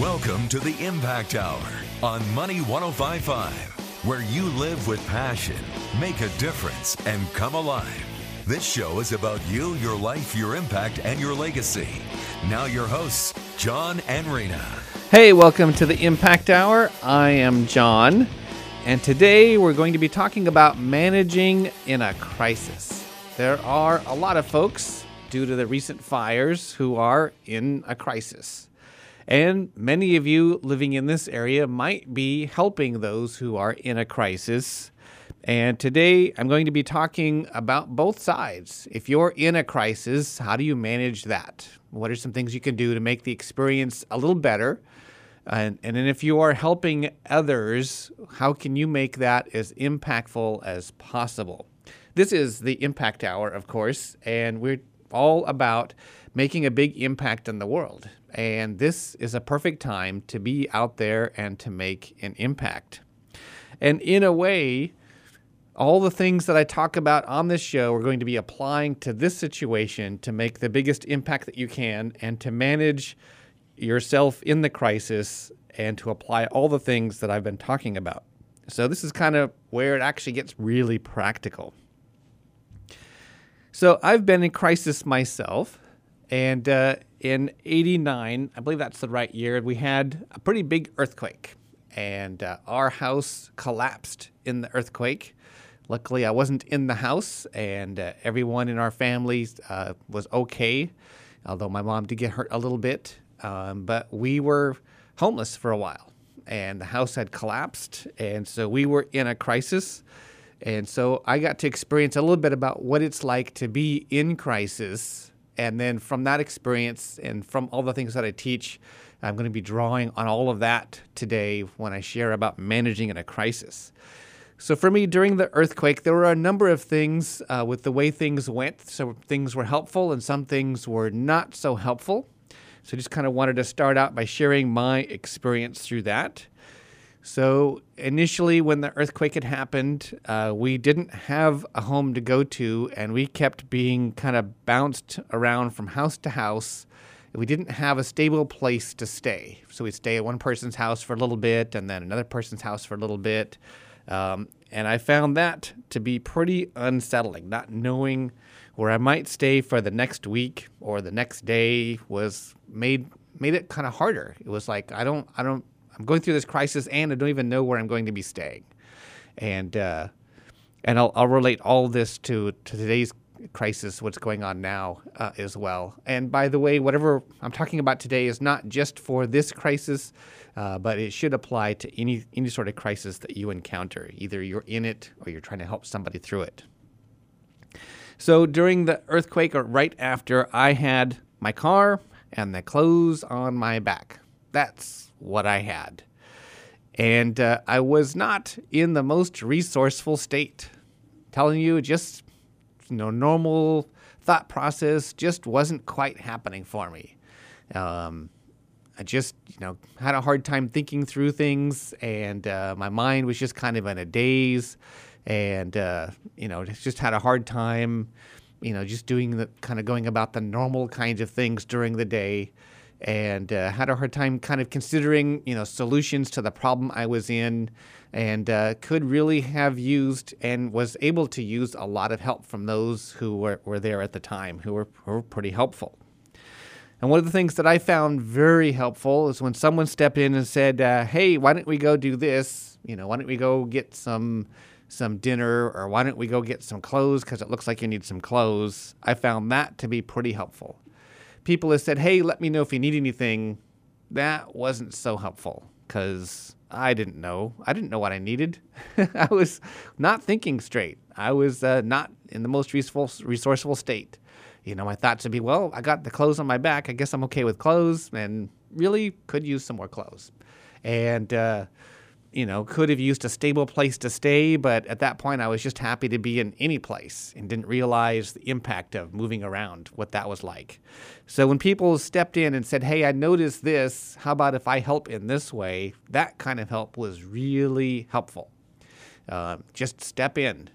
Welcome to the Impact Hour on Money 1055, where you live with passion, make a difference, and come alive. This show is about you, your life, your impact, and your legacy. Now, your hosts, John and Rena. Hey, welcome to the Impact Hour. I am John, and today we're going to be talking about managing in a crisis. There are a lot of folks, due to the recent fires, who are in a crisis. And many of you living in this area might be helping those who are in a crisis. And today I'm going to be talking about both sides. If you're in a crisis, how do you manage that? What are some things you can do to make the experience a little better? And, and then if you are helping others, how can you make that as impactful as possible? This is the Impact Hour, of course, and we're all about making a big impact in the world. And this is a perfect time to be out there and to make an impact. And in a way, all the things that I talk about on this show are going to be applying to this situation to make the biggest impact that you can and to manage yourself in the crisis and to apply all the things that I've been talking about. So, this is kind of where it actually gets really practical. So, I've been in crisis myself. And uh, in 89, I believe that's the right year, we had a pretty big earthquake. And uh, our house collapsed in the earthquake. Luckily, I wasn't in the house, and uh, everyone in our family uh, was okay, although my mom did get hurt a little bit. Um, but we were homeless for a while, and the house had collapsed. And so we were in a crisis. And so I got to experience a little bit about what it's like to be in crisis and then from that experience and from all the things that I teach, I'm going to be drawing on all of that today when I share about managing in a crisis. So, for me, during the earthquake, there were a number of things uh, with the way things went. So, things were helpful and some things were not so helpful. So, just kind of wanted to start out by sharing my experience through that. So initially, when the earthquake had happened, uh, we didn't have a home to go to, and we kept being kind of bounced around from house to house. We didn't have a stable place to stay. So we'd stay at one person's house for a little bit, and then another person's house for a little bit. Um, and I found that to be pretty unsettling, not knowing where I might stay for the next week or the next day was made made it kind of harder. It was like I don't I don't I'm going through this crisis and I don't even know where I'm going to be staying. And uh, and I'll, I'll relate all this to, to today's crisis, what's going on now uh, as well. And by the way, whatever I'm talking about today is not just for this crisis, uh, but it should apply to any any sort of crisis that you encounter. Either you're in it or you're trying to help somebody through it. So during the earthquake or right after, I had my car and the clothes on my back. That's what I had. And uh, I was not in the most resourceful state. telling you, just you know, normal thought process just wasn't quite happening for me. Um, I just, you know, had a hard time thinking through things, and uh, my mind was just kind of in a daze, and uh, you know, just had a hard time, you know, just doing the kind of going about the normal kinds of things during the day and uh, had a hard time kind of considering you know solutions to the problem I was in, and uh, could really have used and was able to use a lot of help from those who were, were there at the time, who were, who were pretty helpful. And one of the things that I found very helpful is when someone stepped in and said, uh, "Hey, why don't we go do this? You know, why don't we go get some." some dinner or why don't we go get some clothes because it looks like you need some clothes. I found that to be pretty helpful people have said, hey, let me know if you need anything, that wasn't so helpful because I didn't know. I didn't know what I needed. I was not thinking straight. I was uh, not in the most resourceful, resourceful state. You know, my thoughts would be, well, I got the clothes on my back. I guess I'm okay with clothes and really could use some more clothes. And, uh, you know, could have used a stable place to stay, but at that point I was just happy to be in any place and didn't realize the impact of moving around, what that was like. So when people stepped in and said, Hey, I noticed this, how about if I help in this way? That kind of help was really helpful. Uh, just step in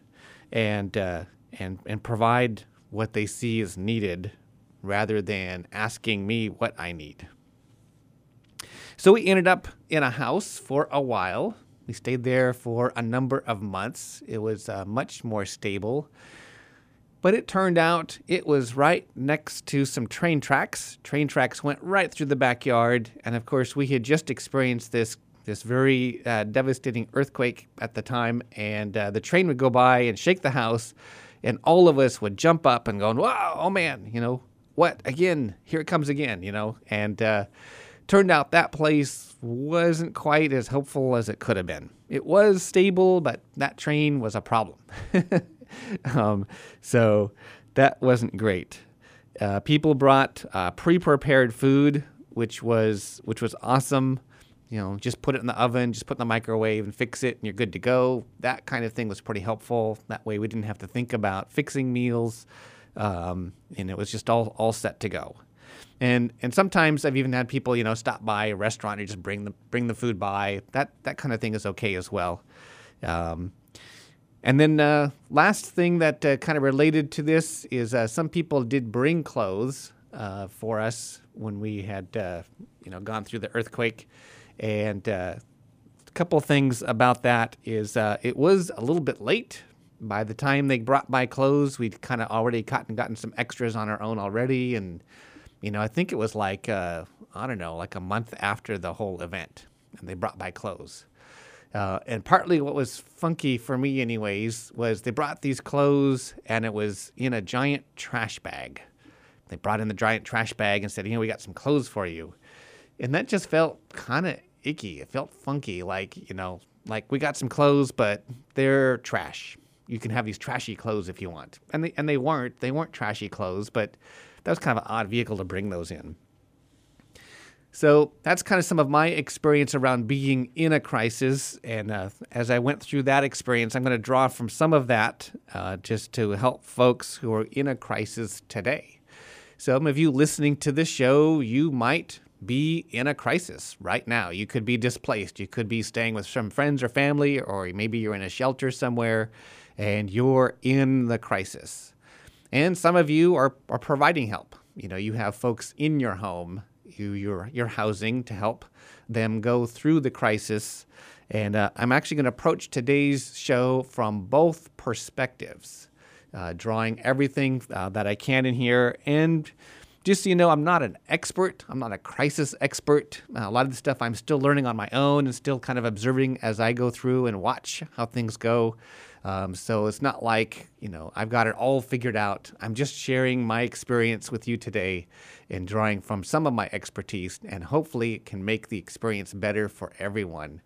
and, uh, and, and provide what they see is needed rather than asking me what I need. So we ended up in a house for a while. We stayed there for a number of months. It was uh, much more stable. But it turned out it was right next to some train tracks. Train tracks went right through the backyard. And of course, we had just experienced this, this very uh, devastating earthquake at the time. And uh, the train would go by and shake the house. And all of us would jump up and go, wow, oh man, you know, what? Again, here it comes again, you know? And uh, turned out that place wasn't quite as hopeful as it could have been. It was stable, but that train was a problem. Um, so that wasn't great. Uh, people brought uh, pre-prepared food, which was which was awesome. You know, just put it in the oven, just put it in the microwave, and fix it, and you're good to go. That kind of thing was pretty helpful. That way, we didn't have to think about fixing meals, um, and it was just all all set to go. And and sometimes I've even had people, you know, stop by a restaurant and just bring the bring the food by. That that kind of thing is okay as well. Um, and then uh, last thing that uh, kind of related to this is uh, some people did bring clothes uh, for us when we had uh, you know gone through the earthquake, and uh, a couple things about that is it was a little bit late. By the time they brought by clothes, we'd kind of already gotten gotten some extras on our own already, and you know I think it was like I don't know like a month after the whole event, and they brought by clothes. Uh, and partly what was funky for me, anyways, was they brought these clothes and it was in a giant trash bag. They brought in the giant trash bag and said, you know, we got some clothes for you. And that just felt kind of icky. It felt funky, like, you know, like we got some clothes, but they're trash. You can have these trashy clothes if you want. And they, and they weren't. They weren't trashy clothes, but that was kind of an odd vehicle to bring those in. So that's kind of some of my experience around being in a crisis. And uh, as I went through that experience, I'm going to draw from some of that uh, just to help folks who are in a crisis today. Some of you listening to this show, you might be in a crisis right now. You could be displaced. You could be staying with some friends or family, or maybe you're in a shelter somewhere and you're in the crisis. And some of you are, are providing help. You know, you have folks in your home you your your housing to help them go through the crisis. And uh, I'm actually going to approach today's show from both perspectives, uh, drawing everything uh, that I can in here. And just so you know, I'm not an expert. I'm not a crisis expert. Uh, a lot of the stuff I'm still learning on my own and still kind of observing as I go through and watch how things go. Um, so it's not like, you know, I've got it all figured out. I'm just sharing my experience with you today and drawing from some of my expertise, and hopefully it can make the experience better for everyone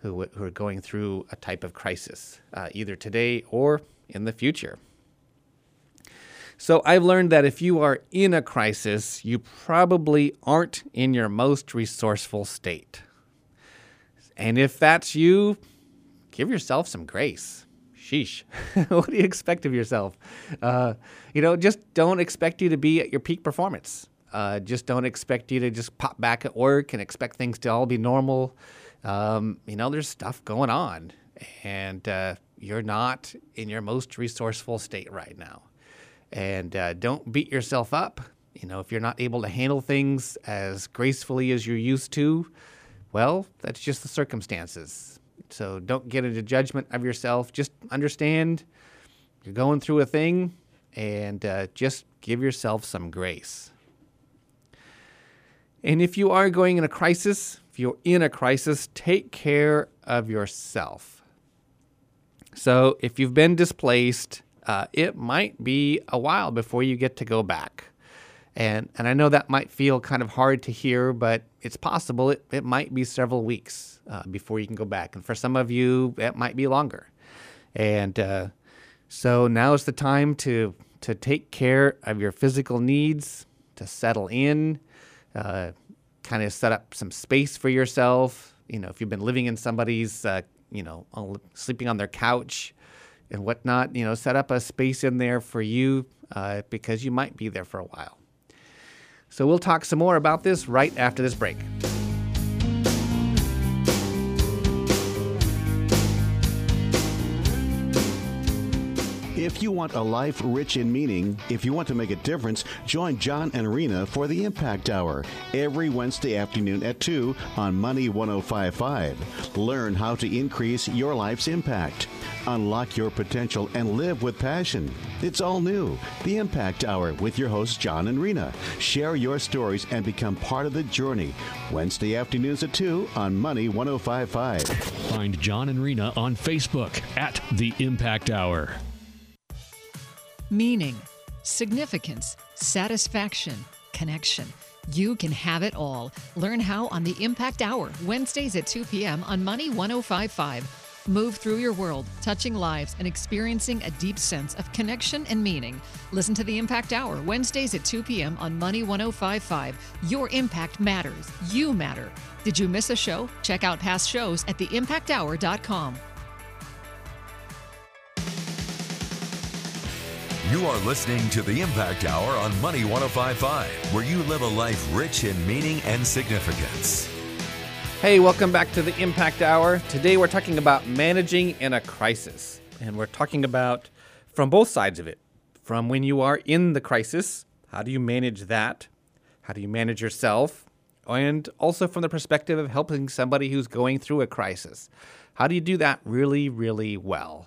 who, who are going through a type of crisis, uh, either today or in the future. So I've learned that if you are in a crisis, you probably aren't in your most resourceful state. And if that's you, give yourself some grace sheesh, what do you expect of yourself? Uh, you know, just don't expect you to be at your peak performance. Uh, just don't expect you to just pop back at work and expect things to all be normal. Um, you know, there's stuff going on, and uh, you're not in your most resourceful state right now. And uh, don't beat yourself up. You know, if you're not able to handle things as gracefully as you're used to, well, that's just the circumstances. So don't get into judgment of yourself. Just understand you're going through a thing and uh, just give yourself some grace. And if you are going in a crisis, if you're in a crisis, take care of yourself. So if you've been displaced, uh, it might be a while before you get to go back. And, and I know that might feel kind of hard to hear, but it's possible it, it might be several weeks uh, before you can go back. And for some of you, it might be longer. And uh, so now is the time to, to take care of your physical needs, to settle in, uh, kind of set up some space for yourself. You know, if you've been living in somebody's, uh, you know, sleeping on their couch and whatnot, you know, set up a space in there for you uh, because you might be there for a while. So we'll talk some more about this right after this break. If you want a life rich in meaning, if you want to make a difference, join John and Rena for the Impact Hour every Wednesday afternoon at 2 on Money 1055. Learn how to increase your life's impact. Unlock your potential and live with passion. It's all new. The Impact Hour with your hosts, John and Rena. Share your stories and become part of the journey. Wednesday afternoons at 2 on Money 1055. Find John and Rena on Facebook at The Impact Hour. Meaning, significance, satisfaction, connection. You can have it all. Learn how on the Impact Hour, Wednesdays at 2 p.m. on Money 1055. Move through your world, touching lives and experiencing a deep sense of connection and meaning. Listen to the Impact Hour, Wednesdays at 2 p.m. on Money 1055. Your impact matters. You matter. Did you miss a show? Check out past shows at theimpacthour.com. You are listening to the Impact Hour on Money 1055, where you live a life rich in meaning and significance. Hey, welcome back to the Impact Hour. Today we're talking about managing in a crisis. And we're talking about from both sides of it. From when you are in the crisis, how do you manage that? How do you manage yourself? And also from the perspective of helping somebody who's going through a crisis. How do you do that really, really well?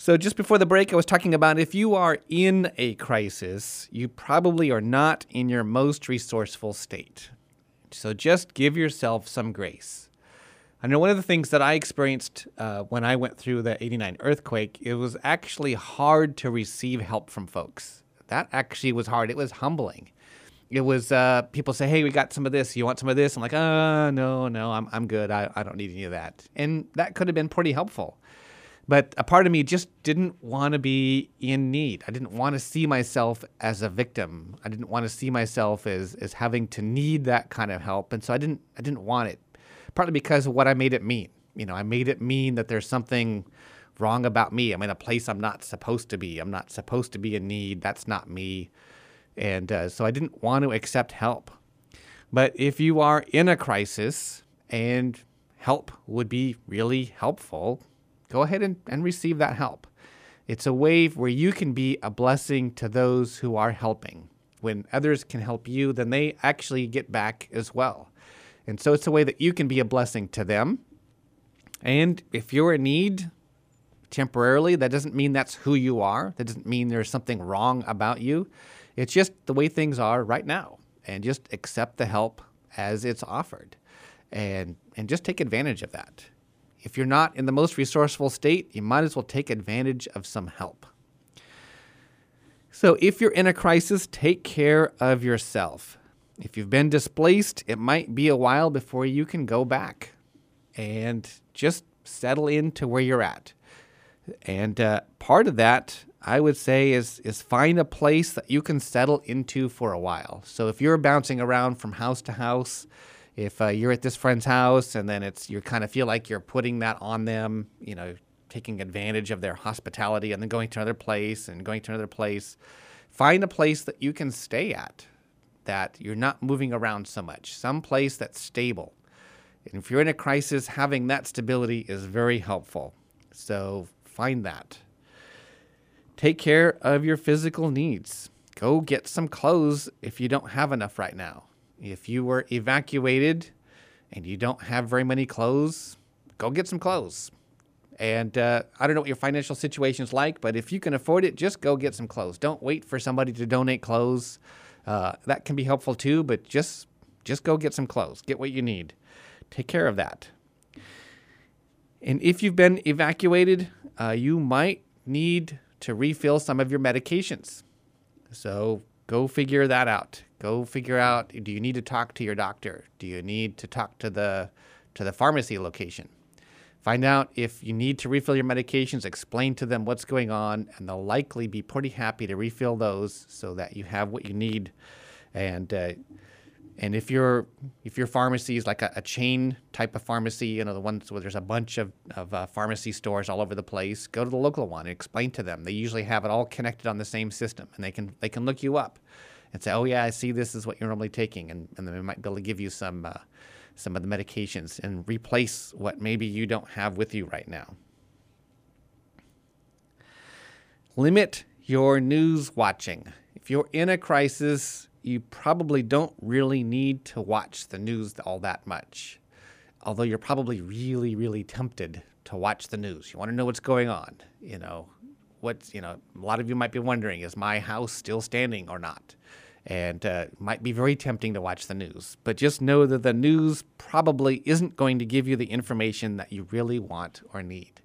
So, just before the break, I was talking about if you are in a crisis, you probably are not in your most resourceful state. So, just give yourself some grace. I know one of the things that I experienced uh, when I went through the 89 earthquake, it was actually hard to receive help from folks. That actually was hard. It was humbling. It was uh, people say, "Hey, we got some of this. You want some of this?" I'm like, "Uh, no, no, I'm I'm good. I, I don't need any of that." And that could have been pretty helpful. But a part of me just didn't want to be in need. I didn't want to see myself as a victim. I didn't want to see myself as, as having to need that kind of help. And so I didn't I didn't want it. Partly because of what I made it mean. You know, I made it mean that there's something wrong about me. I'm in a place I'm not supposed to be. I'm not supposed to be in need. That's not me. And uh, so I didn't want to accept help. But if you are in a crisis and help would be really helpful, go ahead and, and receive that help. It's a way where you can be a blessing to those who are helping. When others can help you, then they actually get back as well. And so it's a way that you can be a blessing to them. And if you're in need temporarily, that doesn't mean that's who you are. That doesn't mean there's something wrong about you. It's just the way things are right now. And just accept the help as it's offered. And, and just take advantage of that. If you're not in the most resourceful state, you might as well take advantage of some help. So, if you're in a crisis, take care of yourself. If you've been displaced, it might be a while before you can go back and just settle into where you're at. And uh, part of that, I would say, is, is find a place that you can settle into for a while. So, if you're bouncing around from house to house, if uh, you're at this friend's house and then it's you kind of feel like you're putting that on them, you know, taking advantage of their hospitality and then going to another place and going to another place, find a place that you can stay at that you're not moving around so much, some place that's stable. And if you're in a crisis, having that stability is very helpful. So find that. Take care of your physical needs. Go get some clothes if you don't have enough right now. If you were evacuated and you don't have very many clothes, go get some clothes. And uh, I don't know what your financial situation is like, but if you can afford it, just go get some clothes. Don't wait for somebody to donate clothes. Uh, that can be helpful too, but just just go get some clothes. Get what you need. Take care of that. And if you've been evacuated, uh, you might need to refill some of your medications. So go figure that out. Go figure out do you need to talk to your doctor? Do you need to talk to the to the pharmacy location? Find out if you need to refill your medications, explain to them what's going on, and they'll likely be pretty happy to refill those so that you have what you need. And uh, and if your if your pharmacy is like a, a, chain type of pharmacy, you know the ones where there's a bunch of, of uh, pharmacy stores all over the place, go to the local one and explain to them. They usually have it all connected on the same system, and they can they can look you up and say, oh yeah, I see this is what you're normally taking, and, and then they might be able to give you some uh, some of the medications and replace what maybe you don't have with you right now. limit your news watching. If you're in a crisis, you probably don't really need to watch the news all that much. Although you're probably really, really tempted to watch the news. You want to know what's going on. You know, what's, you know, a lot of you might be wondering is my house still standing or not? And uh, might be very tempting to watch the news. But just know that the news probably isn't going to give you the information that you really want or need.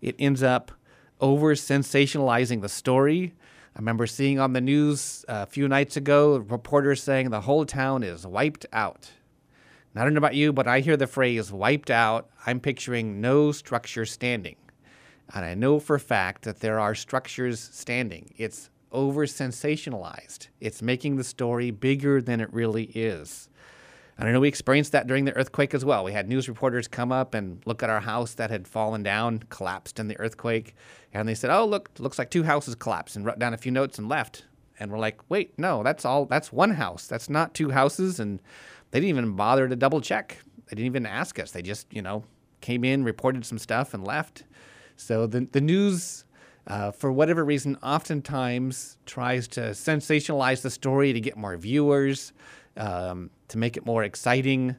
It ends up over sensationalizing the story. I remember seeing on the news a few nights ago reporters saying the whole town is wiped out. I don't know about you, but I hear the phrase wiped out. I'm picturing no structure standing. And I know for a fact that there are structures standing. It's over sensationalized, it's making the story bigger than it really is. And I know we experienced that during the earthquake as well. We had news reporters come up and look at our house that had fallen down, collapsed in the earthquake. And they said, Oh, look, looks like two houses collapsed, and wrote down a few notes and left. And we're like, Wait, no, that's all, that's one house. That's not two houses. And they didn't even bother to double check. They didn't even ask us. They just, you know, came in, reported some stuff, and left. So the, the news, uh, for whatever reason, oftentimes tries to sensationalize the story to get more viewers um, to make it more exciting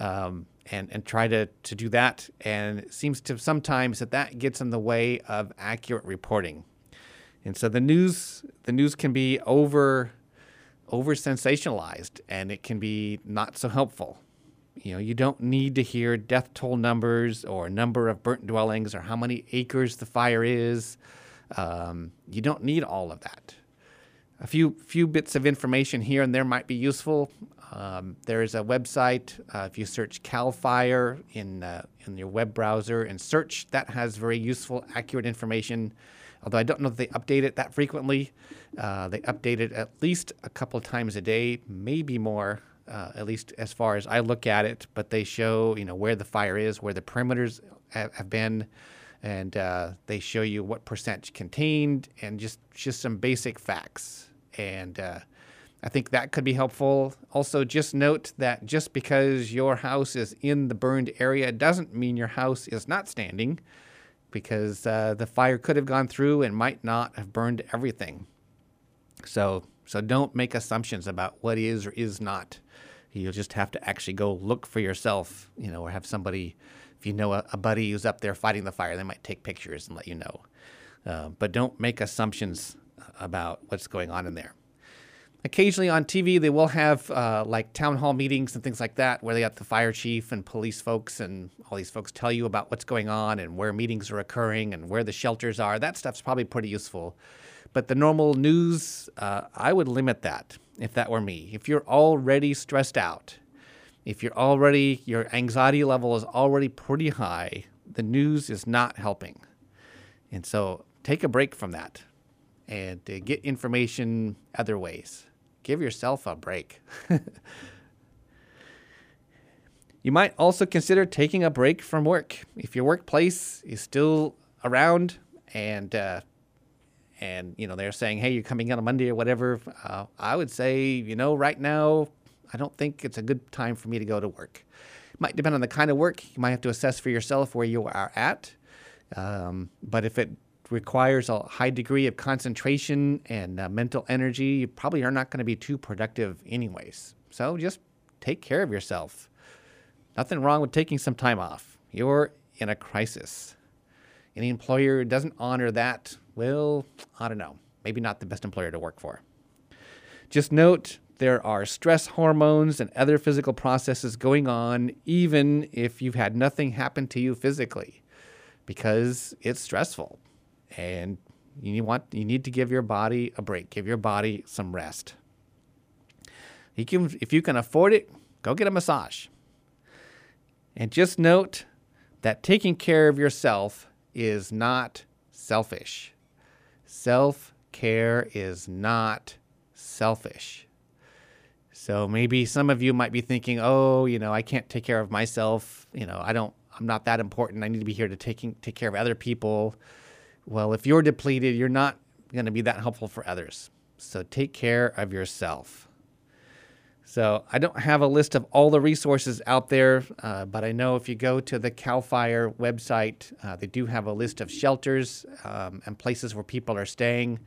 um, and, and try to, to do that. And it seems to sometimes that that gets in the way of accurate reporting. And so the news the news can be over over sensationalized and it can be not so helpful. You know, you don't need to hear death toll numbers or number of burnt dwellings or how many acres the fire is. Um, you don't need all of that a few few bits of information here and there might be useful. Um, there is a website. Uh, if you search Cal Fire in uh, in your web browser and search, that has very useful, accurate information. Although I don't know if they update it that frequently. Uh, they update it at least a couple times a day, maybe more. Uh, at least as far as I look at it, but they show you know where the fire is, where the perimeters have, have been, and uh, they show you what percent contained and just just some basic facts. And uh, I think that could be helpful. Also, just note that just because your house is in the burned area doesn't mean your house is not standing, because uh, the fire could have gone through and might not have burned everything. So, so don't make assumptions about what is or is not. You'll just have to actually go look for yourself, you know, or have somebody if you know a, a, buddy who's up there fighting the fire, they might take pictures and let you know. Uh, but don't make assumptions about what's going on in there. Occasionally on TV, they will have uh, like town hall meetings and things like that, where they got the fire chief and police folks and all these folks tell you about what's going on and where meetings are occurring and where the shelters are. That stuff's probably pretty useful. But the normal news, uh, I would limit that if that were me. If you're already stressed out, if you're already, your anxiety level is already pretty high, the news is not helping. And so take a break from that and uh, get information other ways. Give yourself a break. you might also consider taking a break from work. If your workplace is still around and uh, and you know they're saying, "Hey, you're coming out on Monday or whatever," uh, I would say, you know, right now I don't think it's a good time for me to go to work. It might depend on the kind of work. You might have to assess for yourself where you are at. Um, but if it requires a high degree of concentration and uh, mental energy, you probably are not going to be too productive, anyways. So just take care of yourself. Nothing wrong with taking some time off. You're in a crisis. Any employer doesn't honor that, well, I don't know. Maybe not the best employer to work for. Just note there are stress hormones and other physical processes going on, even if you've had nothing happen to you physically, because it's stressful. And you want you need to give your body a break, give your body some rest. You can, if you can afford it, go get a massage. And just note that taking care of yourself is not selfish. Self care is not selfish. So maybe some of you might be thinking, oh, you know, I can't take care of myself. You know, I don't, I'm not that important. I need to be here to taking, take care of other people. Well, if you're depleted, you're not going to be that helpful for others. So take care of yourself. So I don't have a list of all the resources out there, uh, but I know if you go to the Cal Fire website, uh, they do have a list of shelters um, and places where people are staying.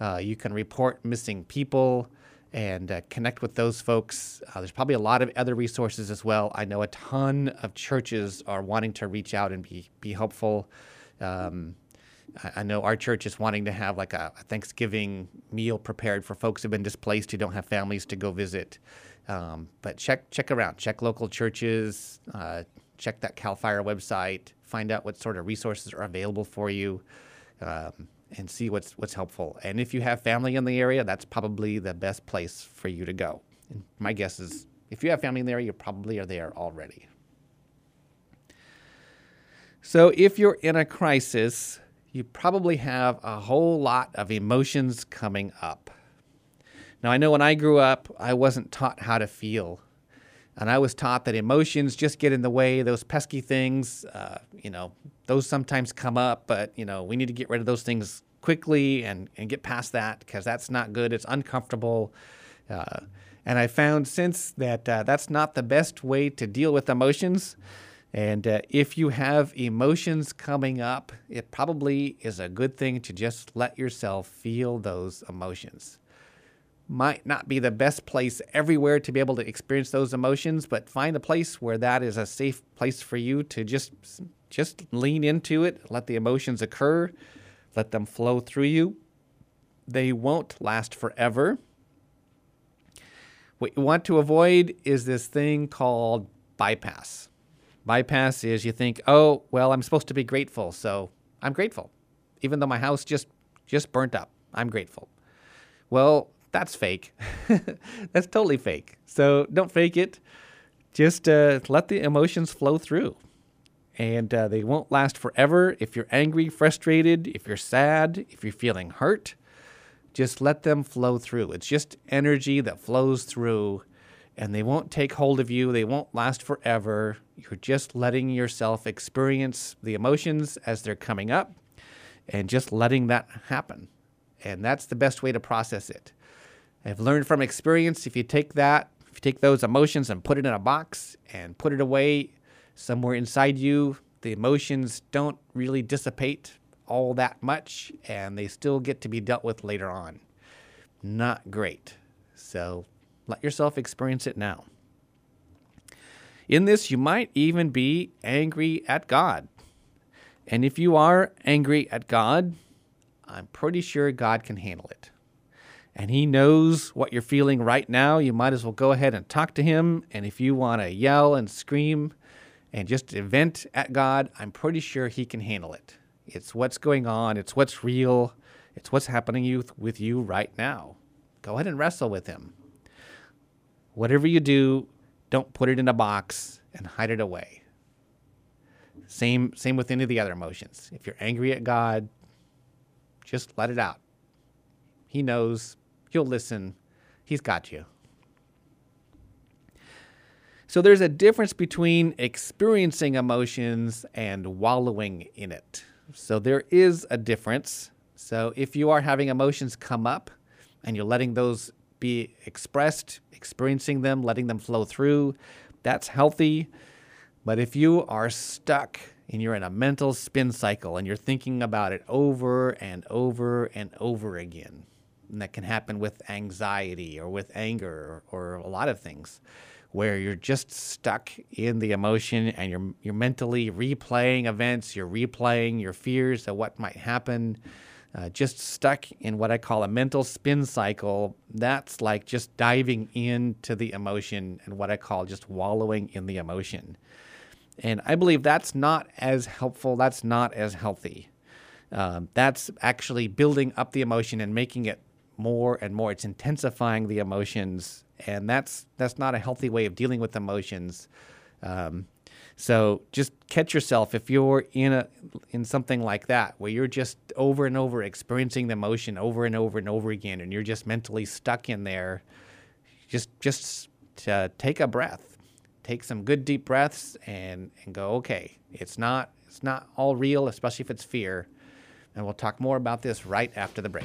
Uh, you can report missing people and uh, connect with those folks. Uh, there's probably a lot of other resources as well. I know a ton of churches are wanting to reach out and be be helpful. Um, I know our church is wanting to have like a, Thanksgiving meal prepared for folks who've been displaced who don't have families to go visit. Um, but check check around, check local churches, uh, check that Cal Fire website, find out what sort of resources are available for you, um, and see what's what's helpful. And if you have family in the area, that's probably the best place for you to go. And my guess is if you have family in the area, you probably are there already. So if you're in a crisis, you probably have a whole lot of emotions coming up. Now, I know when I grew up, I wasn't taught how to feel. And I was taught that emotions just get in the way, those pesky things, uh, you know, those sometimes come up, but, you know, we need to get rid of those things quickly and, and get past that because that's not good. It's uncomfortable. Uh, and I found since that uh, that's not the best way to deal with emotions. And uh, if you have emotions coming up, it probably is a good thing to just let yourself feel those emotions. Might not be the best place everywhere to be able to experience those emotions, but find a place where that is a safe place for you to just just lean into it, let the emotions occur, let them flow through you. They won't last forever. What you want to avoid is this thing called bypass. Bypass is you think, oh, well, I'm supposed to be grateful, so I'm grateful. Even though my house just just burnt up, I'm grateful. Well, that's fake. that's totally fake. So don't fake it. Just uh, let the emotions flow through. And uh, they won't last forever. If you're angry, frustrated, if you're sad, if you're feeling hurt, just let them flow through. It's just energy that flows through and they won't take hold of you. They won't last forever. You're just letting yourself experience the emotions as they're coming up and just letting that happen. And that's the best way to process it. I've learned from experience if you take that, if you take those emotions and put it in a box and put it away somewhere inside you, the emotions don't really dissipate all that much and they still get to be dealt with later on. Not great. So let yourself experience it now. In this, you might even be angry at God. And if you are angry at God, I'm pretty sure God can handle it. And He knows what you're feeling right now. You might as well go ahead and talk to Him. And if you want to yell and scream and just vent at God, I'm pretty sure He can handle it. It's what's going on, it's what's real, it's what's happening with you right now. Go ahead and wrestle with Him. Whatever you do, don't put it in a box and hide it away. Same same with any of the other emotions. If you're angry at God, just let it out. He knows, he'll listen. He's got you. So there's a difference between experiencing emotions and wallowing in it. So there is a difference. So if you are having emotions come up and you're letting those be expressed, experiencing them, letting them flow through. That's healthy. But if you are stuck and you're in a mental spin cycle and you're thinking about it over and over and over again, and that can happen with anxiety or with anger or, or a lot of things where you're just stuck in the emotion and you're you're mentally replaying events, you're replaying your fears of what might happen uh, just stuck in what I call a mental spin cycle, that's like just diving into the emotion and what I call just wallowing in the emotion. And I believe that's not as helpful, that's not as healthy. Um, that's actually building up the emotion and making it more and more. It's intensifying the emotions, and that's that's not a healthy way of dealing with emotions. Um, so just catch yourself if you're in a in something like that where you're just over and over experiencing the emotion over and over and over again, and you're just mentally stuck in there. Just just uh, take a breath, take some good deep breaths, and and go. Okay, it's not it's not all real, especially if it's fear. And we'll talk more about this right after the break.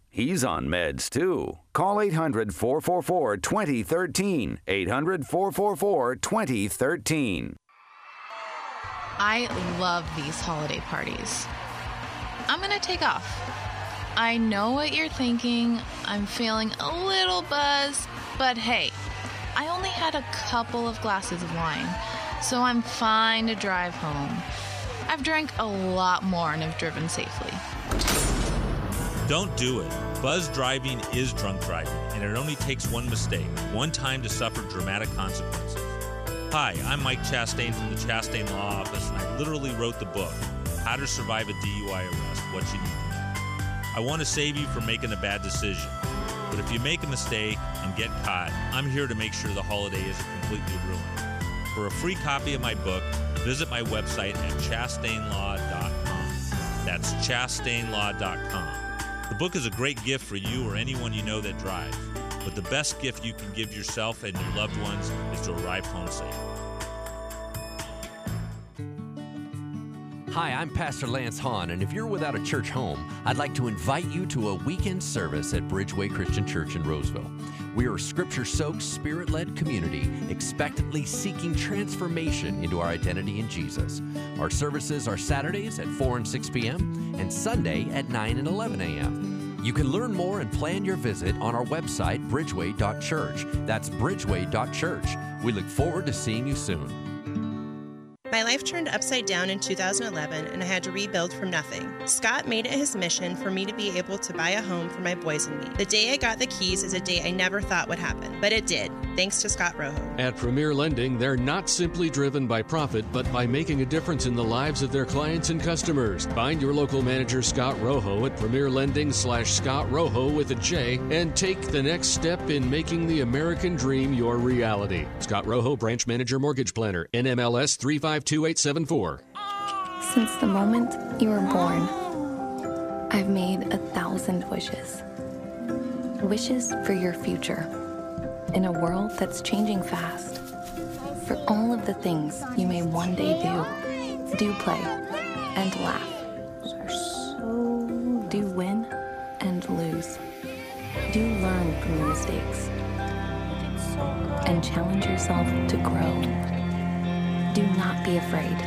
He's on meds too. Call 800 444 2013. 800 444 2013. I love these holiday parties. I'm gonna take off. I know what you're thinking. I'm feeling a little buzzed, but hey, I only had a couple of glasses of wine, so I'm fine to drive home. I've drank a lot more and have driven safely. Don't do it. Buzz driving is drunk driving, and it only takes one mistake, one time to suffer dramatic consequences. Hi, I'm Mike Chastain from the Chastain Law Office, and I literally wrote the book, How to Survive a DUI Arrest What You Need to Know. I want to save you from making a bad decision. But if you make a mistake and get caught, I'm here to make sure the holiday isn't completely ruined. For a free copy of my book, visit my website at chastainlaw.com. That's chastainlaw.com. The book is a great gift for you or anyone you know that drives, but the best gift you can give yourself and your loved ones is to arrive home safe. Hi, I'm Pastor Lance Hahn, and if you're without a church home, I'd like to invite you to a weekend service at Bridgeway Christian Church in Roseville. We are a scripture soaked, spirit led community expectantly seeking transformation into our identity in Jesus. Our services are Saturdays at 4 and 6 p.m. and Sunday at 9 and 11 a.m. You can learn more and plan your visit on our website, bridgeway.church. That's bridgeway.church. We look forward to seeing you soon. My life turned upside down in 2011 and I had to rebuild from nothing. Scott made it his mission for me to be able to buy a home for my boys and me. The day I got the keys is a day I never thought would happen, but it did, thanks to Scott Rojo. At Premier Lending, they're not simply driven by profit, but by making a difference in the lives of their clients and customers. Find your local manager, Scott Rojo, at Premier Lending slash Scott Rojo with a J and take the next step in making the American dream your reality. Scott Rojo, Branch Manager Mortgage Planner, NMLS 352874. Since the moment you were born, I've made a thousand wishes. Wishes for your future. In a world that's changing fast. For all of the things you may one day do. Do play and laugh. Do win and lose. Do learn from your mistakes. And challenge yourself to grow. Do not be afraid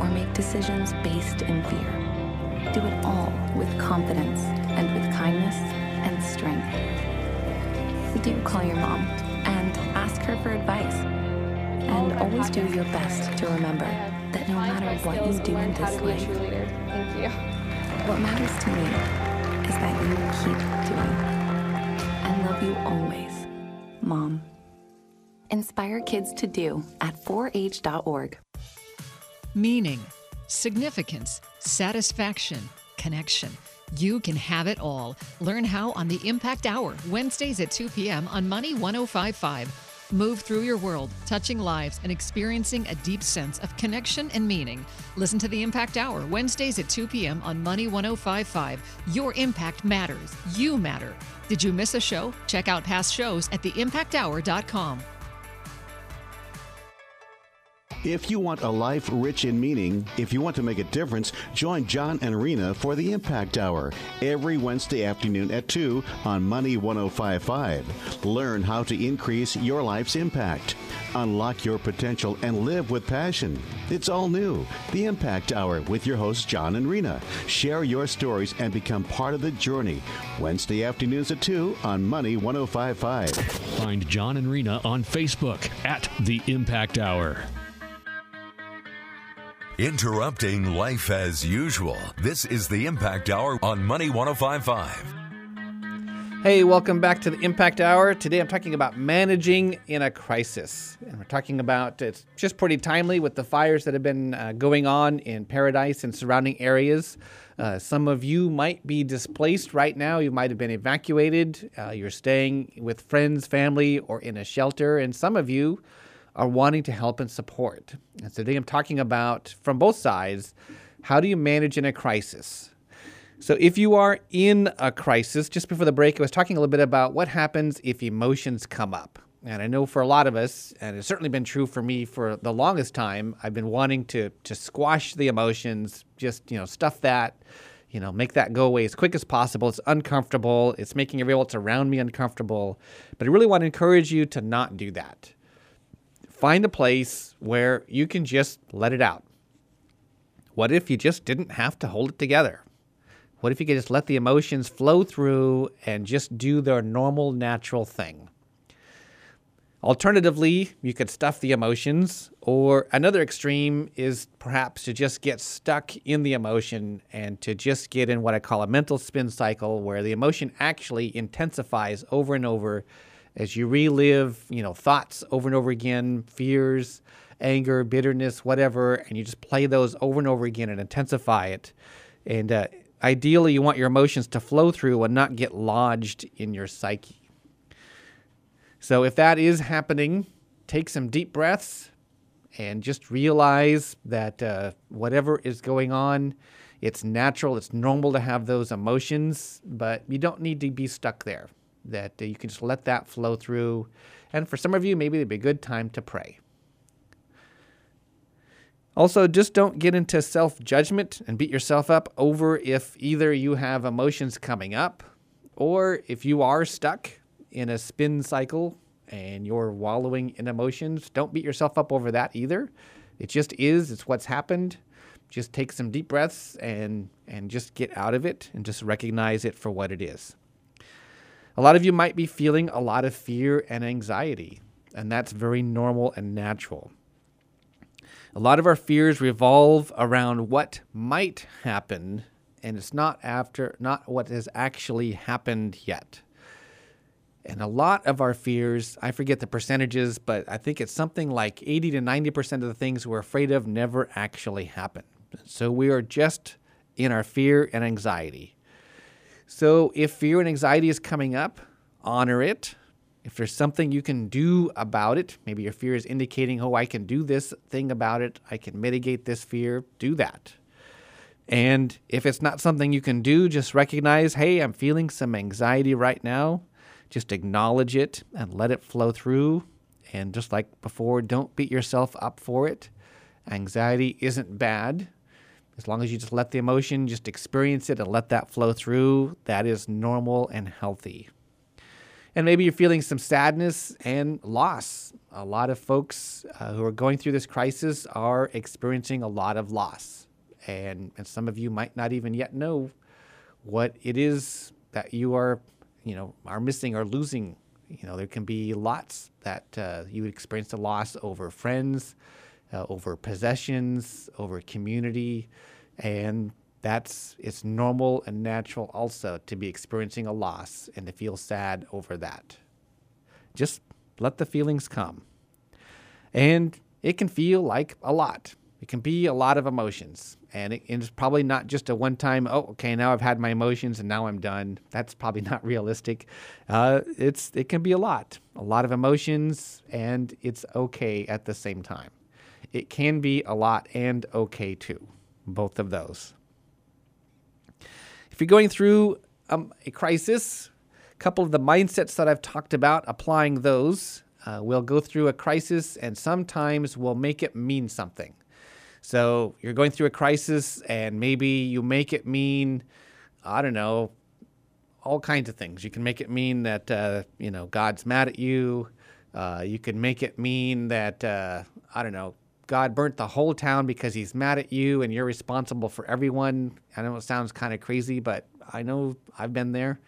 or make decisions based in fear. Do it all with confidence and with kindness and strength. Do call your mom and ask her for advice. And always do your best to remember that no matter what you do in this life, Thank you. what matters to me is that you keep doing. I love you always, Mom. Inspire kids to do at 4h.org. Meaning, significance, satisfaction, connection. You can have it all. Learn how on the Impact Hour, Wednesdays at 2 p.m. on Money 1055. Move through your world, touching lives and experiencing a deep sense of connection and meaning. Listen to the Impact Hour, Wednesdays at 2 p.m. on Money 1055. Your impact matters. You matter. Did you miss a show? Check out past shows at theimpacthour.com. If you want a life rich in meaning, if you want to make a difference, join John and Rena for the Impact Hour every Wednesday afternoon at 2 on Money 1055. Learn how to increase your life's impact. Unlock your potential and live with passion. It's all new. The Impact Hour with your hosts, John and Rena. Share your stories and become part of the journey. Wednesday afternoons at 2 on Money 1055. Find John and Rena on Facebook at The Impact Hour. Interrupting life as usual. This is the Impact Hour on Money 1055. Hey, welcome back to the Impact Hour. Today I'm talking about managing in a crisis. And we're talking about it's just pretty timely with the fires that have been uh, going on in Paradise and surrounding areas. Uh, some of you might be displaced right now. You might have been evacuated. Uh, you're staying with friends, family, or in a shelter. And some of you are wanting to help and support. And so today I'm talking about, from both sides, how do you manage in a crisis? So, if you are in a crisis, just before the break, I was talking a little bit about what happens if emotions come up. And I know for a lot of us, and it's certainly been true for me for the longest time, I've been wanting to to squash the emotions, just you know, stuff that, you know, make that go away as quick as possible. It's uncomfortable. It's making everyone else around me uncomfortable. But I really want to encourage you to not do that. Find a place where you can just let it out. What if you just didn't have to hold it together? What if you could just let the emotions flow through and just do their normal, natural thing? Alternatively, you could stuff the emotions, or another extreme is perhaps to just get stuck in the emotion and to just get in what I call a mental spin cycle where the emotion actually intensifies over and over as you relive, you know, thoughts over and over again, fears, anger, bitterness, whatever, and you just play those over and over again and intensify it. And uh, Ideally, you want your emotions to flow through and not get lodged in your psyche. So, if that is happening, take some deep breaths and just realize that uh, whatever is going on, it's natural, it's normal to have those emotions, but you don't need to be stuck there. That uh, you can just let that flow through. And for some of you, maybe it'd be a good time to pray. Also, just don't get into self judgment and beat yourself up over if either you have emotions coming up or if you are stuck in a spin cycle and you're wallowing in emotions. Don't beat yourself up over that either. It just is, it's what's happened. Just take some deep breaths and, and just get out of it and just recognize it for what it is. A lot of you might be feeling a lot of fear and anxiety, and that's very normal and natural. A lot of our fears revolve around what might happen, and it's not after not what has actually happened yet. And a lot of our fears, I forget the percentages, but I think it's something like 80 to 90% of the things we're afraid of never actually happen. So we are just in our fear and anxiety. So if fear and anxiety is coming up, honor it, if there's something you can do about it, maybe your fear is indicating, oh, I can do this thing about it, I can mitigate this fear, do that. And if it's not something you can do, just recognize, hey, I'm feeling some anxiety right now. Just acknowledge it and let it flow through. And just like before, don't beat yourself up for it. Anxiety isn't bad. As long as you just let the emotion, just experience it and let that flow through, that is normal and healthy. And maybe you're feeling some sadness and loss. A lot of folks uh, who are going through this crisis are experiencing a lot of loss. And, and some of you might not even yet know what it is that you are, you know, are missing or losing. You know, there can be lots that uh, you would experience a loss over friends, uh, over possessions, over community, and that's it's normal and natural also to be experiencing a loss and to feel sad over that. Just let the feelings come. And it can feel like a lot. It can be a lot of emotions. And, it, it's probably not just a one time, oh, okay, now I've had my emotions and now I'm done. That's probably not realistic. Uh, it's, it can be a lot, a lot of emotions, and it's okay at the same time. It can be a lot and okay too, both of those. If you're going through um, a crisis, a couple of the mindsets that I've talked about, applying those uh, we'll go through a crisis and sometimes we'll make it mean something. So you're going through a crisis and maybe you make it mean, I don't know, all kinds of things. You can make it mean that, uh, you know, God's mad at you. Uh, you can make it mean that, uh, I don't know, God burnt the whole town because he's mad at you and you're responsible for everyone. I know it sounds kind of crazy, but I know I've been there.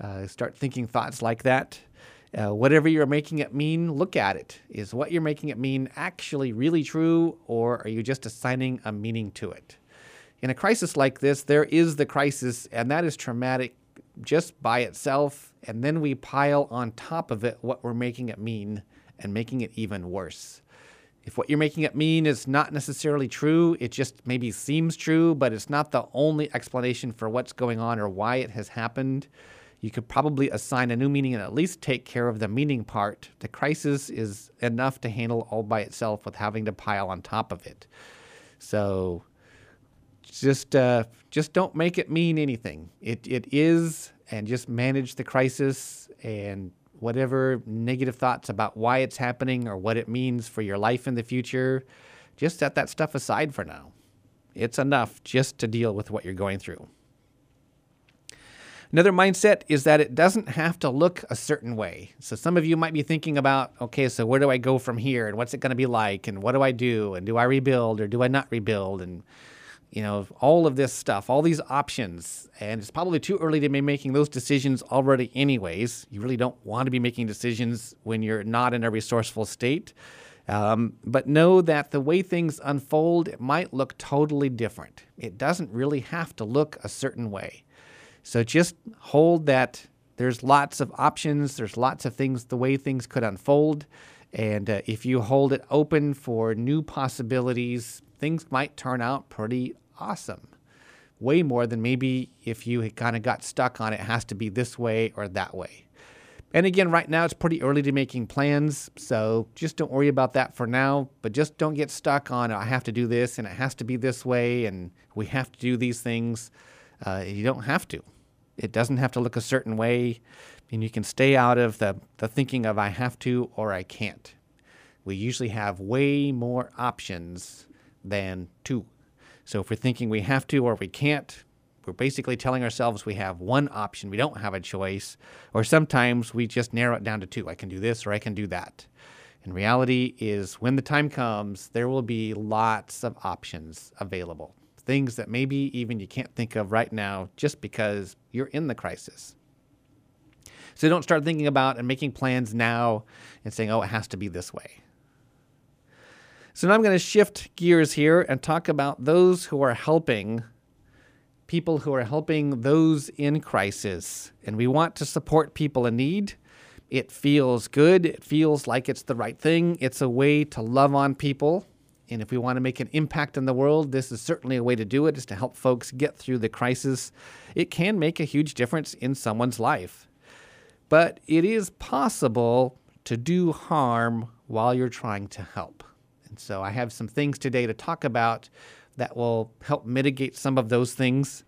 Uh, start thinking thoughts like that. Uh, whatever you're making it mean, look at it. Is what you're making it mean actually really true, or are you just assigning a meaning to it? In a crisis like this, there is the crisis, and that is traumatic just by itself. And then we pile on top of it what we're making it mean and making it even worse. If what you're making it mean is not necessarily true, it just maybe seems true, but it's not the only explanation for what's going on or why it has happened you could probably assign a new meaning and at least take care of the meaning part. The crisis is enough to handle all by itself with having to pile on top of it. So just uh, just don't make it mean anything. It it is, and just manage the crisis and whatever negative thoughts about why it's happening or what it means for your life in the future. Just set that stuff aside for now. It's enough just to deal with what you're going through. Another mindset is that it doesn't have to look a certain way. So some of you might be thinking about, okay, so where do I go from here and what's it going to be like and what do I do and do I rebuild or do I not rebuild and you know, all of this stuff, all these options. And it's probably too early to be making those decisions already anyways. You really don't want to be making decisions when you're not in a resourceful state. Um, but know that the way things unfold, it might look totally different. It doesn't really have to look a certain way. So just hold that there's lots of options, there's lots of things, the way things could unfold. And uh, if you hold it open for new possibilities, things might turn out pretty awesome. Way more than maybe if you kind of got stuck on it has to be this way or that way. And again, right now it's pretty early to making plans, so just don't worry about that for now. But just don't get stuck on I have to do this and it has to be this way and we have to do these things. Uh, you don't have to. It doesn't have to look a certain way, and you can stay out of the, the thinking of I have to or I can't. We usually have way more options than two. So if we're thinking we have to or we can't, we're basically telling ourselves we have one option, we don't have a choice, or sometimes we just narrow it down to two. I can do this or I can do that. And reality is when the time comes, there will be lots of options available things that maybe even you can't think of right now just because you're in the crisis. So don't start thinking about and making plans now and saying, oh, it has to be this way. So now I'm going to shift gears here and talk about those who are helping people who are helping those in crisis. And we want to support people in need. It feels good. It feels like it's the right thing. It's a way to love on people and if we want to make an impact in the world, this is certainly a way to do it, is to help folks get through the crisis. It can make a huge difference in someone's life. But it is possible to do harm while you're trying to help. And so I have some things today to talk about that will help mitigate some of those things.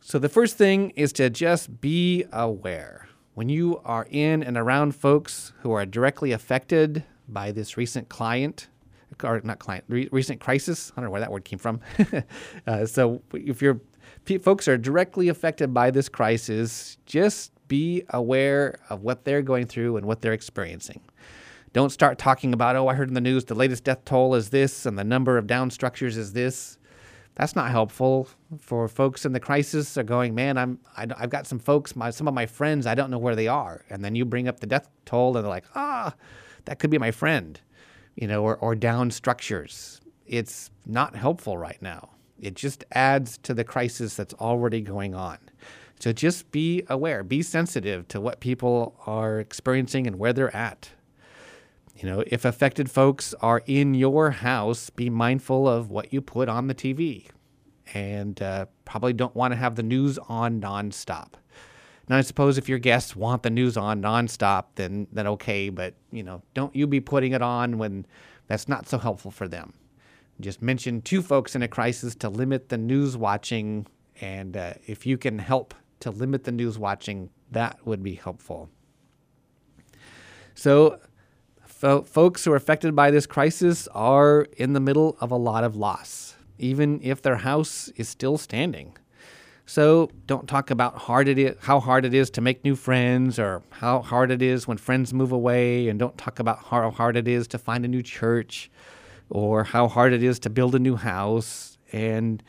So the first thing is to just be aware. When you are in and around folks who are directly affected by this recent client or not client, re- recent crisis. I don't know where that word came from. uh, so if your folks are directly affected by this crisis, just be aware of what they're going through and what they're experiencing. Don't start talking about, oh, I heard in the news the latest death toll is this and the number of down structures is this. That's not helpful for folks in the crisis. Are going, man, I'm I, i have got some folks, my some of my friends, I don't know where they are, and then you bring up the death toll, and they're like, ah, that could be my friend you know, or, or down structures. It's not helpful right now. It just adds to the crisis that's already going on. So just be aware, be sensitive to what people are experiencing and where they're at. You know, if affected folks are in your house, be mindful of what you put on the TV and uh, probably don't want to have the news on nonstop. Now, I suppose if your guests want the news on nonstop, then then okay. But you know, don't you be putting it on when that's not so helpful for them. Just mention two folks in a crisis to limit the news watching, and uh, if you can help to limit the news watching, that would be helpful. So, fo- folks who are affected by this crisis are in the middle of a lot of loss, even if their house is still standing. So don't talk about hard it is, how hard it is to make new friends or how hard it is when friends move away, and don't talk about how hard it is to find a new church or how hard it is to build a new house. And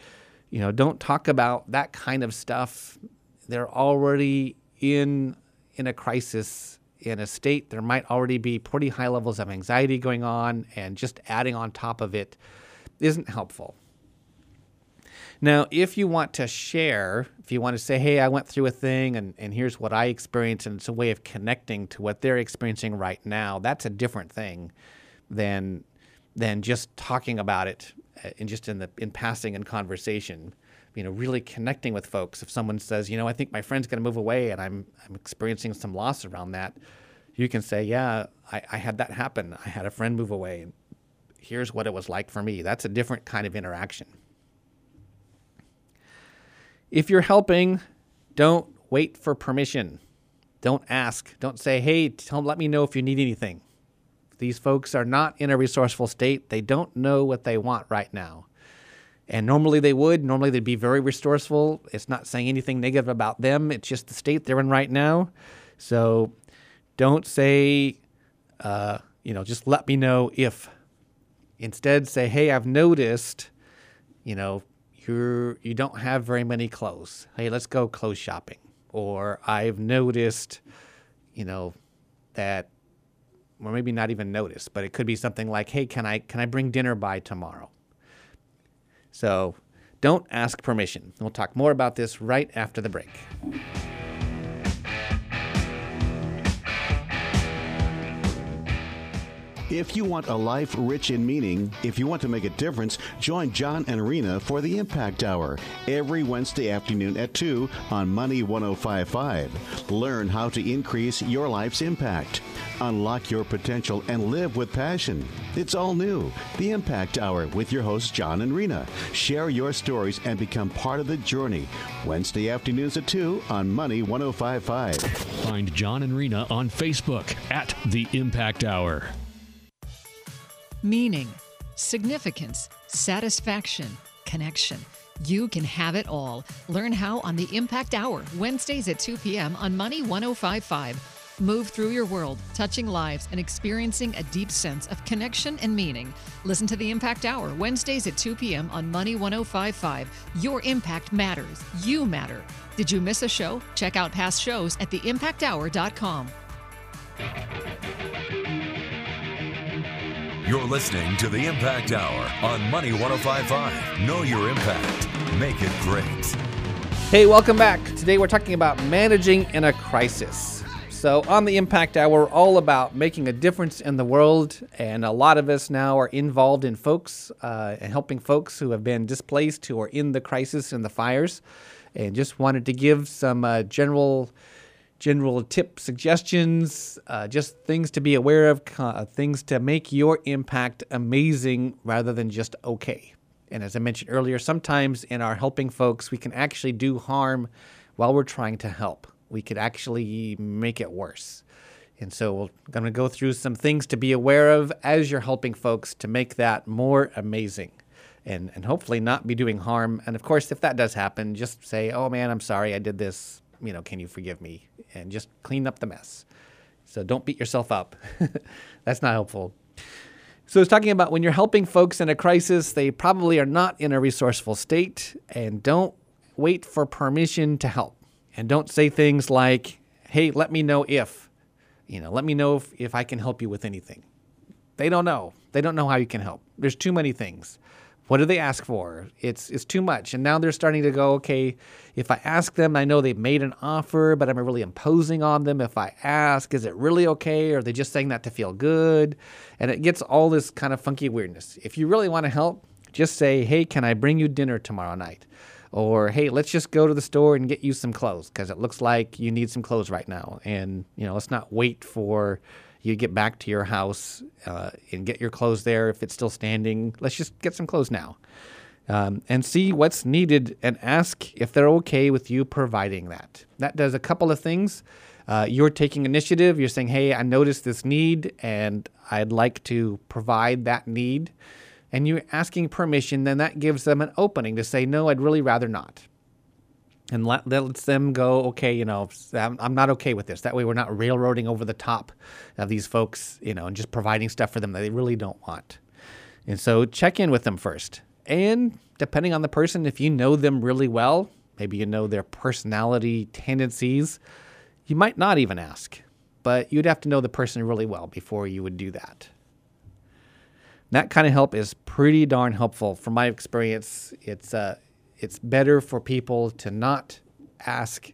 you know, don't talk about that kind of stuff. They're already in in a crisis in a state there might already be pretty high levels of anxiety going on and just adding on top of it isn't helpful. Now, if you want to share, if you want to say, hey, I went through a thing and, and here's what I experienced, and it's a way of connecting to what they're experiencing right now, that's a different thing than than just talking about it and uh, just in the in passing in conversation. You know, really connecting with folks. If someone says, you know, I think my friend's going to move away and I'm I'm experiencing some loss around that, you can say, yeah, I, I had that happen. I had a friend move away, and here's what it was like for me. That's a different kind of interaction. If you're helping, don't wait for permission. Don't ask. Don't say, hey, tell, let me know if you need anything. These folks are not in a resourceful state. They don't know what they want right now. And normally they would. Normally they'd be very resourceful. It's not saying anything negative about them. It's just the state they're in right now. So don't say, uh, you know, just let me know if. Instead, say, hey, I've noticed, you know, you're you don't have very many clothes. Hey, let's go clothes shopping. Or I've noticed, you know, that or maybe not even noticed, but it could be something like, "Hey, can I can I bring dinner by tomorrow?" So, don't ask permission. We'll talk more about this right after the break. If you want a life rich in meaning, if you want to make a difference, join John and Rena for the Impact Hour every Wednesday afternoon at 2 on Money 1055. Learn how to increase your life's impact. Unlock your potential and live with passion. It's all new. The Impact Hour with your hosts, John and Rena. Share your stories and become part of the journey. Wednesday afternoons at 2 on Money 1055. Find John and Rena on Facebook at The Impact Hour meaning, significance, satisfaction, connection. You can have it all. Learn how on the Impact Hour, Wednesdays at 2 p.m. on Money 1055. Move through your world, touching lives and experiencing a deep sense of connection and meaning. Listen to the Impact Hour, Wednesdays at 2 p.m. on Money 1055. Your impact matters. You matter. Did you miss a show? Check out past shows at theimpacthour.com. You're listening to the Impact Hour on Money 1055. Know your impact. Make it great. Hey, welcome back. Today we're talking about managing in a crisis. So, on the Impact Hour, we're all about making a difference in the world. And a lot of us now are involved in folks uh, and helping folks who have been displaced, who are in the crisis and the fires. And just wanted to give some uh, general general tips, suggestions, uh, just things to be aware of, uh, things to make your impact amazing rather than just okay. And as I mentioned earlier, sometimes in our helping folks, we can actually do harm while we're trying to help. We could actually make it worse. And so we're going to go through some things to be aware of as you're helping folks to make that more amazing and, and hopefully not be doing harm. And of course, if that does happen, just say, oh man, I'm sorry I did this you know, can you forgive me? And just clean up the mess. So don't beat yourself up. That's not helpful. So it's talking about when you're helping folks in a crisis, they probably are not in a resourceful state, and don't wait for permission to help. And don't say things like, hey, let me know if, you know, let me know if, if I can help you with anything. They don't know. They don't know how you can help. There's too many things. What do they ask for? It's it's too much. And now they're starting to go, okay, if I ask them, I know they've made an offer, but I'm really imposing on them. If I ask, is it really okay? Or are they just saying that to feel good? And it gets all this kind of funky weirdness. If you really want to help, just say, hey, can I bring you dinner tomorrow night? Or hey, let's just go to the store and get you some clothes because it looks like you need some clothes right now. And you know, let's not wait for you get back to your house uh, and get your clothes there if it's still standing. Let's just get some clothes now. Um, and see what's needed and ask if they're okay with you providing that. That does a couple of things. Uh, you're taking initiative. You're saying, hey, I noticed this need and I'd like to provide that need. And you're asking permission, then that gives them an opening to say, no, I'd really rather not. And let, lets them go, okay, you know, I'm, I'm not okay with this. That way we're not railroading over the top of these folks, you know, and just providing stuff for them that they really don't want. And so check in with them first. And depending on the person, if you know them really well, maybe you know their personality tendencies, you might not even ask, but you'd have to know the person really well before you would do that. That kind of help is pretty darn helpful. From my experience, it's uh, it's better for people to not ask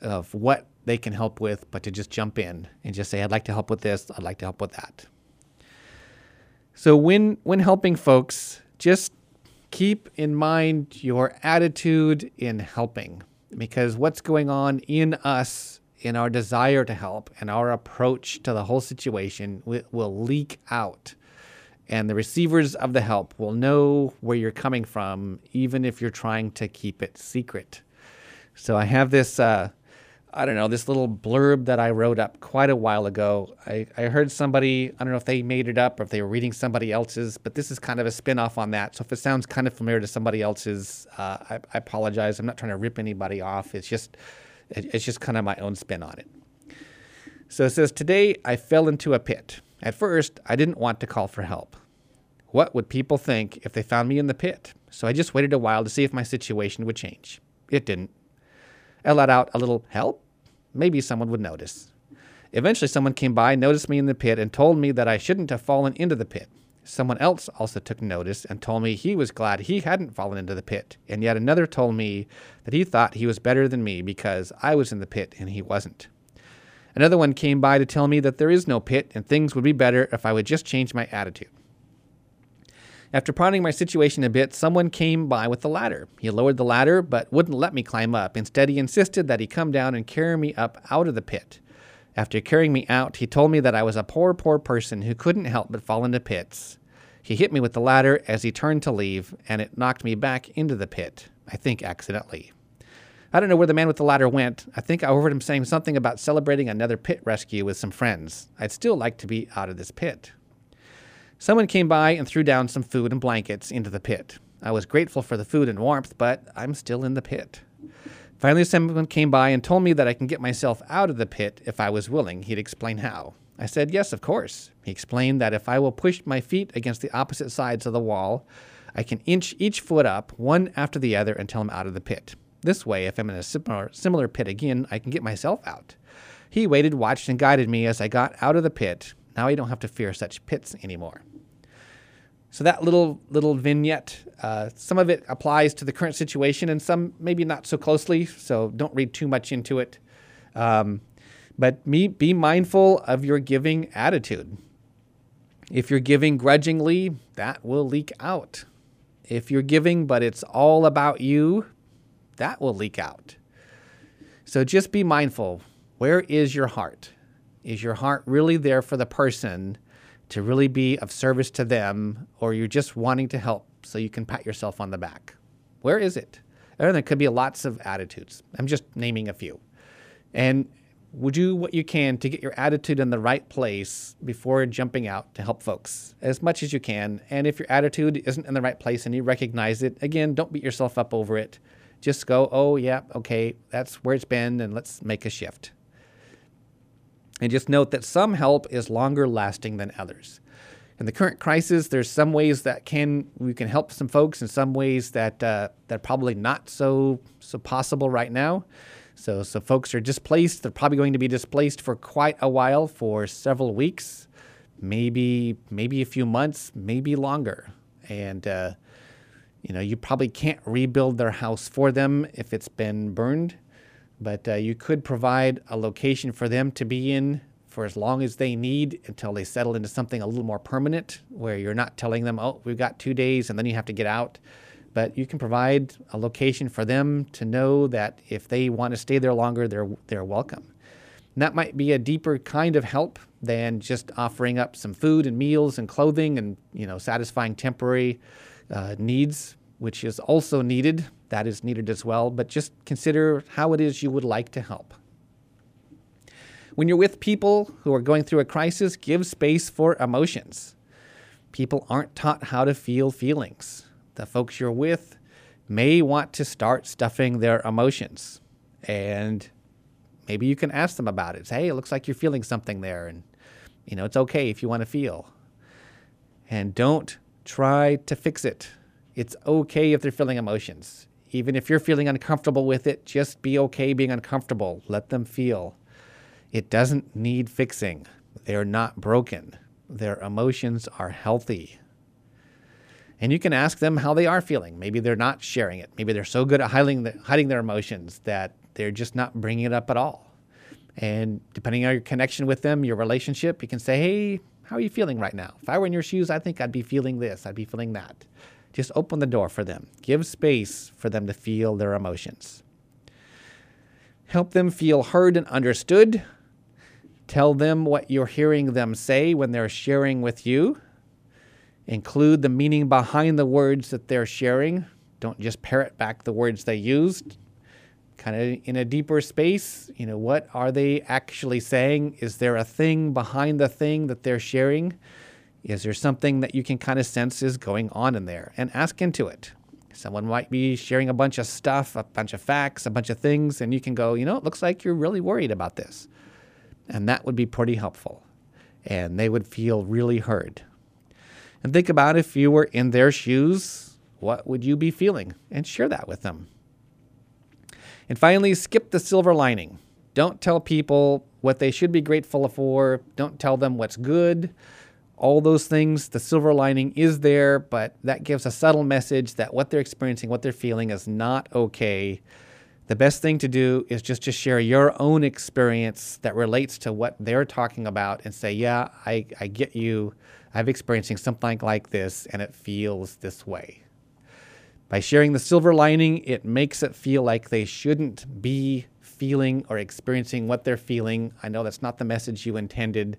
of what they can help with, but to just jump in and just say, "I'd like to help with this. I'd like to help with that." So when when helping folks, just keep in mind your attitude in helping because what's going on in us in our desire to help and our approach to the whole situation will leak out and the receivers of the help will know where you're coming from, even if you're trying to keep it secret. So I have this, uh, I don't know, this little blurb that I wrote up quite a while ago. I, I heard somebody, I don't know if they made it up or if they were reading somebody else's, but this is kind of a spin off on that. So if it sounds kind of familiar to somebody else's, uh, I, I apologize. I'm not trying to rip anybody off. It's just, it's just kind of my own spin on it. So it says, Today I fell into a pit. At first, I didn't want to call for help. What would people think if they found me in the pit? So I just waited a while to see if my situation would change. It didn't. I let out a little help. Maybe someone would notice. Eventually, someone came by, noticed me in the pit, and told me that I shouldn't have fallen into the pit. Someone else also took notice and told me he was glad he hadn't fallen into the pit. And yet another told me that he thought he was better than me because I was in the pit and he wasn't. Another one came by to tell me that there is no pit and things would be better if I would just change my attitude. After pondering my situation a bit, someone came by with the ladder. He lowered the ladder, but wouldn't let me climb up. Instead, he insisted that he come down and carry me up out of the pit. After carrying me out, he told me that I was a poor, poor person who couldn't help but fall into pits. He hit me with the ladder as he turned to leave, and it knocked me back into the pit, I think accidentally. I don't know where the man with the ladder went. I think I overheard him saying something about celebrating another pit rescue with some friends. I'd still like to be out of this pit. Someone came by and threw down some food and blankets into the pit. I was grateful for the food and warmth, but I'm still in the pit. Finally, someone came by and told me that I can get myself out of the pit if I was willing. He'd explain how. I said, Yes, of course. He explained that if I will push my feet against the opposite sides of the wall, I can inch each foot up, one after the other, until I'm out of the pit. This way, if I'm in a similar, similar pit again, I can get myself out. He waited, watched, and guided me as I got out of the pit. Now I don't have to fear such pits anymore. So that little little vignette, uh, some of it applies to the current situation, and some maybe not so closely. So don't read too much into it. Um, but me, be mindful of your giving attitude. If you're giving grudgingly, that will leak out. If you're giving, but it's all about you, that will leak out. So just be mindful. Where is your heart? Is your heart really there for the person? to really be of service to them, or you're just wanting to help so you can pat yourself on the back? Where is it? And there could be lots of attitudes. I'm just naming a few. And would do what you can to get your attitude in the right place before jumping out to help folks as much as you can. And if your attitude isn't in the right place and you recognize it, again, don't beat yourself up over it. Just go, oh, yeah, okay, that's where it's been, and let's make a shift. And just note that some help is longer lasting than others. In the current crisis, there's some ways that can we can help some folks, and some ways that uh, that are probably not so so possible right now. So so folks are displaced. They're probably going to be displaced for quite a while, for several weeks, maybe maybe a few months, maybe longer. And uh, you know you probably can't rebuild their house for them if it's been burned but uh, you could provide a location for them to be in for as long as they need until they settle into something a little more permanent where you're not telling them, oh, we've got two days and then you have to get out. But you can provide a location for them to know that if they want to stay there longer, they're, they're welcome. And that might be a deeper kind of help than just offering up some food and meals and clothing and you know satisfying temporary uh, needs, which is also needed that is needed as well, but just consider how it is you would like to help. When you're with people who are going through a crisis, give space for emotions. People aren't taught how to feel feelings. The folks you're with may want to start stuffing their emotions. And maybe you can ask them about it. Say, hey, it looks like you're feeling something there. And, you know, it's okay if you want to feel. And don't try to fix it. It's okay if they're feeling emotions. Even if you're feeling uncomfortable with it, just be okay being uncomfortable. Let them feel. It doesn't need fixing. They're not broken. Their emotions are healthy. And you can ask them how they are feeling. Maybe they're not sharing it. Maybe they're so good at hiding, the, hiding their emotions that they're just not bringing it up at all. And depending on your connection with them, your relationship, you can say, hey, how are you feeling right now? If I were in your shoes, I think I'd be feeling this, I'd be feeling that. Just open the door for them. Give space for them to feel their emotions. Help them feel heard and understood. Tell them what you're hearing them say when they're sharing with you. Include the meaning behind the words that they're sharing. Don't just parrot back the words they used. Kind of in a deeper space, you know, what are they actually saying? Is there a thing behind the thing that they're sharing? Is there something that you can kind of sense is going on in there? And ask into it. Someone might be sharing a bunch of stuff, a bunch of facts, a bunch of things, and you can go, you know, it looks like you're really worried about this. And that would be pretty helpful. And they would feel really heard. And think about if you were in their shoes, what would you be feeling? And share that with them. And finally, skip the silver lining. Don't tell people what they should be grateful for. Don't tell them what's good. All those things, the silver lining is there, but that gives a subtle message that what they're experiencing, what they're feeling is not okay the best thing to do is just to share your own experience that relates to what they're talking about and say, yeah, I, I get you. I'm experiencing something like this and it feels this way. By sharing the silver lining, it makes it feel like they shouldn't be feeling or experiencing what they're feeling. I know that's not the message you intended.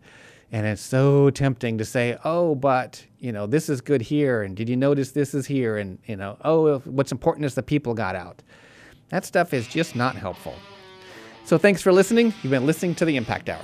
And it's so tempting to say, oh, but, you know, this is good here. And did you notice this is here? And, you know, oh, what's important is the people got out. That stuff is just not helpful. So thanks for listening. You've been listening to the Impact Hour.